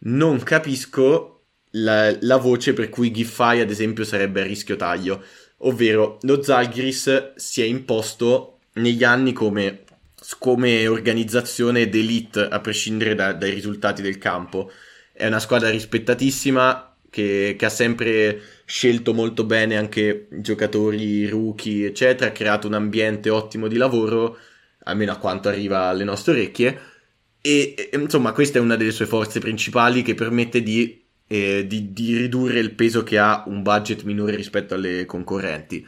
non capisco la, la voce per cui Giffai, ad esempio, sarebbe a rischio taglio, ovvero lo Zalgiris si è imposto negli anni come, come organizzazione d'elite, a prescindere da, dai risultati del campo. È una squadra rispettatissima, che, che, ha sempre scelto molto bene anche giocatori rookie, eccetera, ha creato un ambiente ottimo di lavoro, almeno a quanto arriva alle nostre orecchie. E, e insomma, questa è una delle sue forze principali che permette di, eh, di, di ridurre il peso che ha un budget minore rispetto alle concorrenti.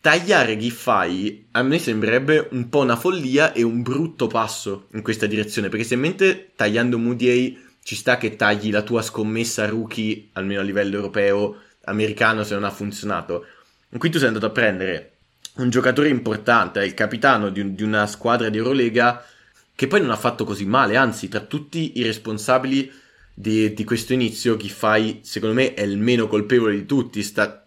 Tagliare Giffai a me sembrerebbe un po' una follia e un brutto passo in questa direzione, perché se mentre tagliando Moody ci sta che tagli la tua scommessa rookie, almeno a livello europeo, americano, se non ha funzionato. Qui tu sei andato a prendere un giocatore importante, il capitano di, un, di una squadra di Eurolega, che poi non ha fatto così male, anzi, tra tutti i responsabili di, di questo inizio, chi fai, secondo me, è il meno colpevole di tutti. Sta,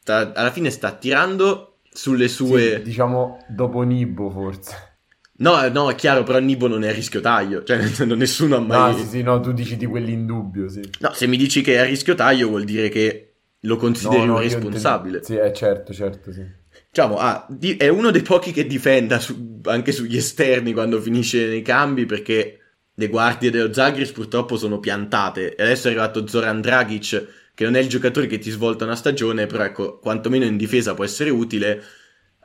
sta, alla fine sta tirando sulle sue... Sì, diciamo dopo Nibo, forse. No, no, è chiaro, però Nibo non è a rischio taglio, cioè nessuno ha mai... No, sì, sì, no, tu dici di quelli in dubbio, sì. No, se mi dici che è a rischio taglio vuol dire che lo consideri no, no, un responsabile. Sì, è certo, certo, sì. Diciamo, ah, di- è uno dei pochi che difenda su- anche sugli esterni quando finisce nei cambi perché le guardie dello Zagris purtroppo sono piantate e adesso è arrivato Zoran Dragic che non è il giocatore che ti svolta una stagione, però ecco, quantomeno in difesa può essere utile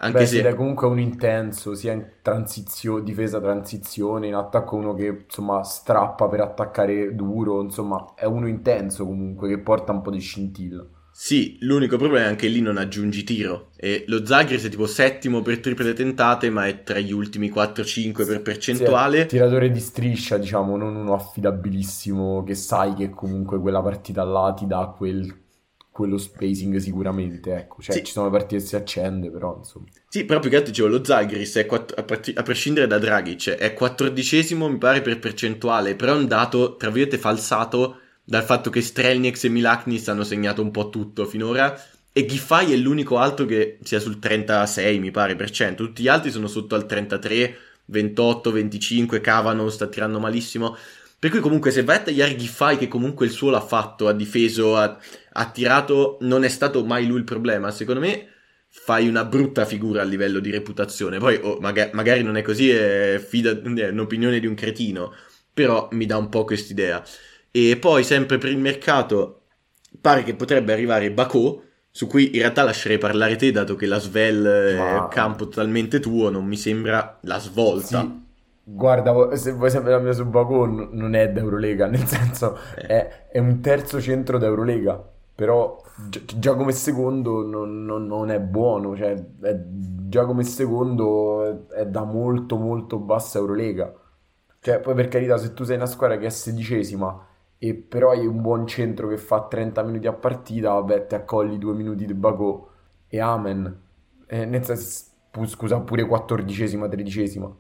anche Beh, se è comunque un intenso, sia in transizio- difesa transizione, in attacco uno che insomma strappa per attaccare duro, insomma è uno intenso comunque che porta un po' di scintilla. Sì, l'unico problema è che lì non aggiungi tiro e lo Zagres è tipo settimo per triple tentate ma è tra gli ultimi 4-5 per percentuale. Sì, tiratore di striscia diciamo, non uno affidabilissimo che sai che comunque quella partita là ti dà quel quello spacing sicuramente, ecco. Cioè, sì. ci sono partite che si accende, però, insomma. Sì, però più che altro dicevo, lo Zagris, è quatt- a, part- a, prescindere da Dragic, è quattordicesimo, mi pare, per percentuale, però è un dato, tra virgolette, falsato dal fatto che Strelnieks e Milaknis hanno segnato un po' tutto finora, e Giffai è l'unico altro che sia sul 36, mi pare, per cento. Tutti gli altri sono sotto al 33, 28, 25, Cavano sta tirando malissimo. Per cui comunque se vai a tagliare Giffai che comunque il suo l'ha fatto, ha difeso, ha, ha tirato, non è stato mai lui il problema. Secondo me fai una brutta figura a livello di reputazione. Poi oh, maga- magari non è così, è, fida- è un'opinione di un cretino, però mi dà un po' quest'idea. E poi sempre per il mercato pare che potrebbe arrivare Bacò, su cui in realtà lascerei parlare te, dato che la Svel è un campo totalmente tuo, non mi sembra la svolta. Sì Guarda, se vuoi sapere la mia su Baku, non è d'Eurolega, nel senso eh. è, è, un terzo centro d'Eurolega, però gi- già come secondo non, non, non, è buono, cioè è, già come secondo è da molto molto bassa Eurolega. Cioè, poi per carità, se tu sei una squadra che è sedicesima e però hai un buon centro che fa 30 minuti a partita, vabbè, ti accogli due minuti di Baku e amen. Eh, nel senso, scusa, pure quattordicesima, tredicesima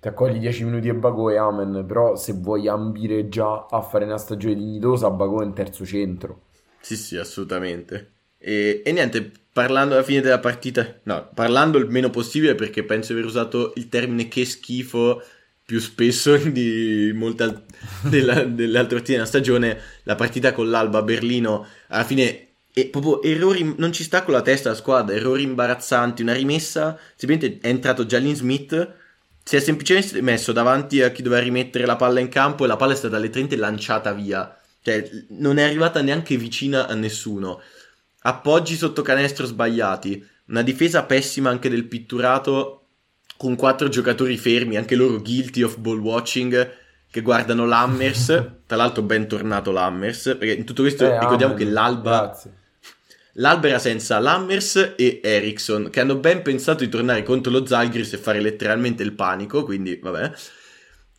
ti accogli 10 minuti e Bago e Amen, però se vuoi ambire già a fare una stagione dignitosa, Bago è in terzo centro. Sì, sì, assolutamente. E, e, niente, parlando alla fine della partita, no, parlando il meno possibile perché penso di aver usato il termine che schifo più spesso di molte al- della, delle altre partite della stagione, la partita con l'Alba a Berlino, alla fine e proprio errori, non ci sta con la testa la squadra, errori imbarazzanti, una rimessa, semplicemente è entrato Jalen Smith si è semplicemente messo davanti a chi doveva rimettere la palla in campo e la palla è stata letteralmente lanciata via. Cioè, non è arrivata neanche vicina a nessuno. Appoggi sotto canestro sbagliati. Una difesa pessima anche del pitturato con quattro giocatori fermi, anche loro guilty of ball watching, che guardano l'Hammers. Tra l'altro, ben tornato l'Hammers. Perché in tutto questo eh, ricordiamo amen. che l'Alba. Grazie L'Alba era senza Lammers e Ericsson, che hanno ben pensato di tornare contro lo Zalgiris e fare letteralmente il panico, quindi vabbè.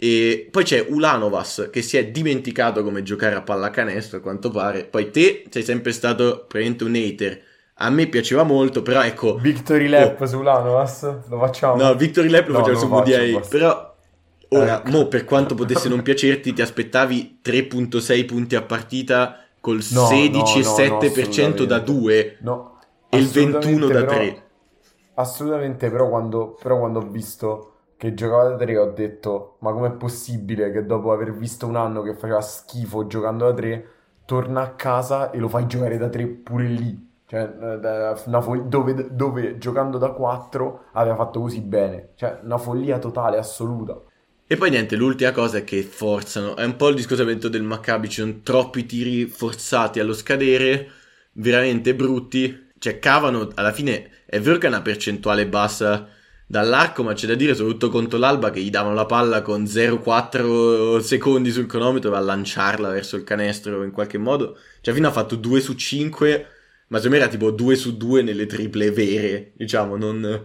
E poi c'è Ulanovas che si è dimenticato come giocare a pallacanestro, a quanto pare. Poi te sei sempre stato praticamente un hater. A me piaceva molto, però ecco... Victory Lap oh. su Ulanovas, lo facciamo? No, Victory Lap lo no, facciamo su VDA, però... Ora, ecco. mo, per quanto potesse non piacerti, ti aspettavi 3.6 punti a partita col no, 16,7% no, da 2 e il 21 da 3. Assolutamente, però quando, però quando ho visto che giocava da 3 ho detto ma com'è possibile che dopo aver visto un anno che faceva schifo giocando da 3 torna a casa e lo fai giocare da 3 pure lì? Cioè, fo- dove, dove, giocando da 4 aveva fatto così bene. Cioè una follia totale assoluta e poi niente, l'ultima cosa è che forzano. È un po' il discorso del Maccabi, ci sono troppi tiri forzati allo scadere, veramente brutti. Cioè, cavano, alla fine è vero che è una percentuale bassa dall'arco, ma c'è da dire soprattutto contro l'Alba che gli davano la palla con 0,4 secondi sul cronometro a lanciarla verso il canestro in qualche modo. Cioè, fino ha fatto 2 su 5, ma secondo me era tipo 2 su 2 nelle triple vere, diciamo, non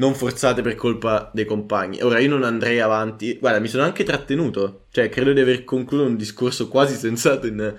non forzate per colpa dei compagni. Ora io non andrei avanti. Guarda, mi sono anche trattenuto. Cioè, credo di aver concluso un discorso quasi sensato in,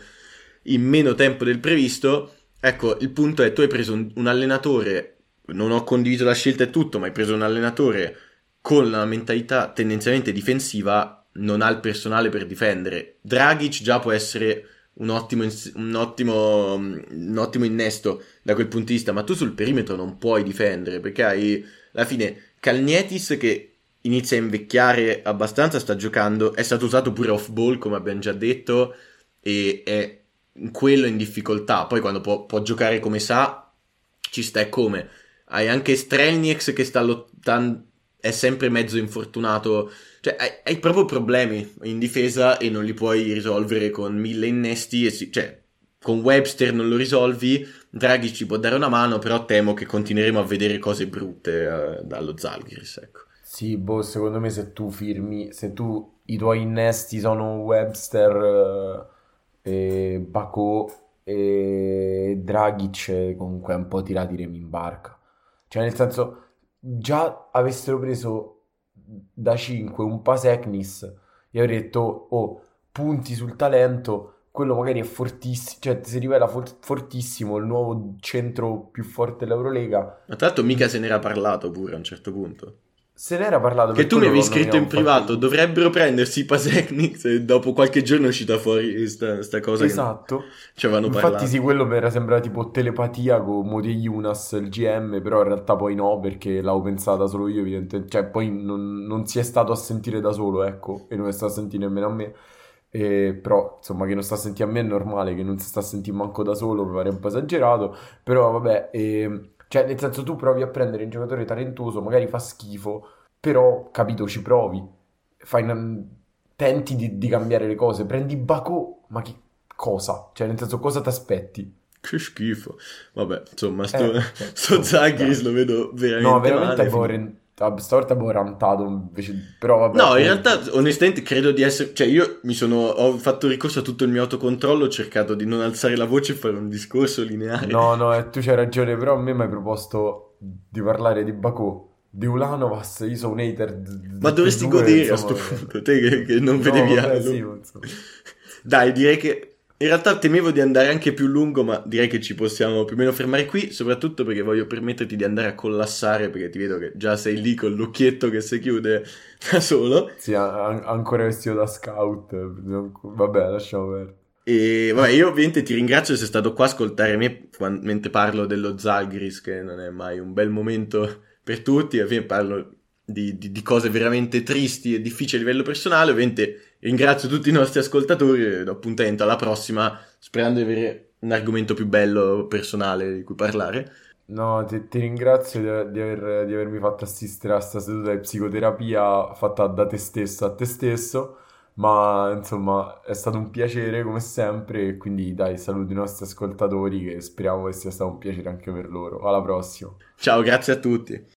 in meno tempo del previsto. Ecco, il punto è: tu hai preso un, un, allenatore. Non ho condiviso la scelta e tutto, ma hai preso un allenatore con la mentalità tendenzialmente difensiva. Non ha il personale per difendere. Dragic già può essere un ottimo, un, ottimo, un ottimo innesto da quel punto di vista, ma tu sul perimetro non puoi difendere perché hai alla fine Calnietis che inizia a invecchiare abbastanza, sta giocando, è stato usato pure off ball come abbiamo già detto e è quello in difficoltà, poi quando può, può giocare come sa ci sta e come. Hai anche Strelnieks che sta lottando, è sempre mezzo infortunato, cioè hai, hai, proprio problemi in difesa e non li puoi risolvere con mille innesti, si, cioè con Webster non lo risolvi, Draghi ci può dare una mano, però temo che continueremo a vedere cose brutte uh, dallo Zalgiris, ecco. Sì, boh, secondo me se tu firmi, se tu i tuoi innesti sono Webster, uh, e Bako e Dragic, comunque un po' tirati remi in barca. Cioè, nel senso, già avessero preso da 5 un Pasecnis e avrei detto, oh, punti sul talento quello magari è fortissimo, cioè si rivela for- fortissimo, il nuovo centro più forte dell'Eurolega. Ma tra l'altro mica se n'era parlato pure a un certo punto. Se n'era parlato Che tu mi avevi scritto in privato, fatto... dovrebbero prendersi i Pasecnics e dopo qualche giorno è uscita fuori questa cosa. Esatto. Ci avevano Infatti parlato. sì, quello mi era sembrato tipo telepatia con Modi Yunas, il GM, però in realtà poi no, perché l'avevo pensata solo io evidentemente. Cioè poi non, non si è stato a sentire da solo, ecco, e non è stato a sentire nemmeno a me. E, però insomma che non sta a sentire a me è normale che non si sta a sentire manco da solo mi pare un po' esagerato. Però vabbè e, cioè nel senso tu provi a prendere un giocatore talentuoso magari fa schifo però capito ci provi. Fai una, tenti di, di, cambiare le cose. Prendi Baco ma che cosa? Cioè nel senso cosa ti aspetti che schifo. Vabbè insomma sto, eh, sto Zagris lo vedo veramente no veramente male, stavolta avevo rantato invece, però vabbè. No, in realtà onestamente credo di essere, cioè io mi sono, ho fatto ricorso a tutto il mio autocontrollo, ho cercato di non alzare la voce e fare un discorso lineare. No, no, eh, tu c'hai ragione, però a me mi hai proposto di parlare di Baku. Di Ulanovas, io sono un hater. D- Ma dovresti godere insomma, a sto punto, te che, che non no, vedevi vabbè, sì, Dai, direi che in realtà temevo di andare anche più lungo, ma direi che ci possiamo più o meno fermare qui, soprattutto perché voglio permetterti di andare a collassare, perché ti vedo che già sei lì con l'occhietto che si chiude da solo. Sì, an- ancora vestito da scout, vabbè, lasciamo perdere. E vabbè, io ovviamente ti ringrazio se sei stato qua a ascoltare me mentre parlo dello Zalgris, che non è mai un bel momento per tutti, alla fine parlo di, di, di cose veramente tristi e difficili a livello personale, ovviamente Ringrazio tutti i nostri ascoltatori e do appuntamento alla prossima, sperando di avere un argomento più bello, personale di cui parlare. No, ti, ti ringrazio di, di, aver, di, avermi fatto assistere a questa seduta di psicoterapia fatta da te stesso a te stesso, ma insomma è stato un piacere come sempre quindi dai, saluto i nostri ascoltatori che speriamo che sia stato un piacere anche per loro. Alla prossima. Ciao, grazie a tutti.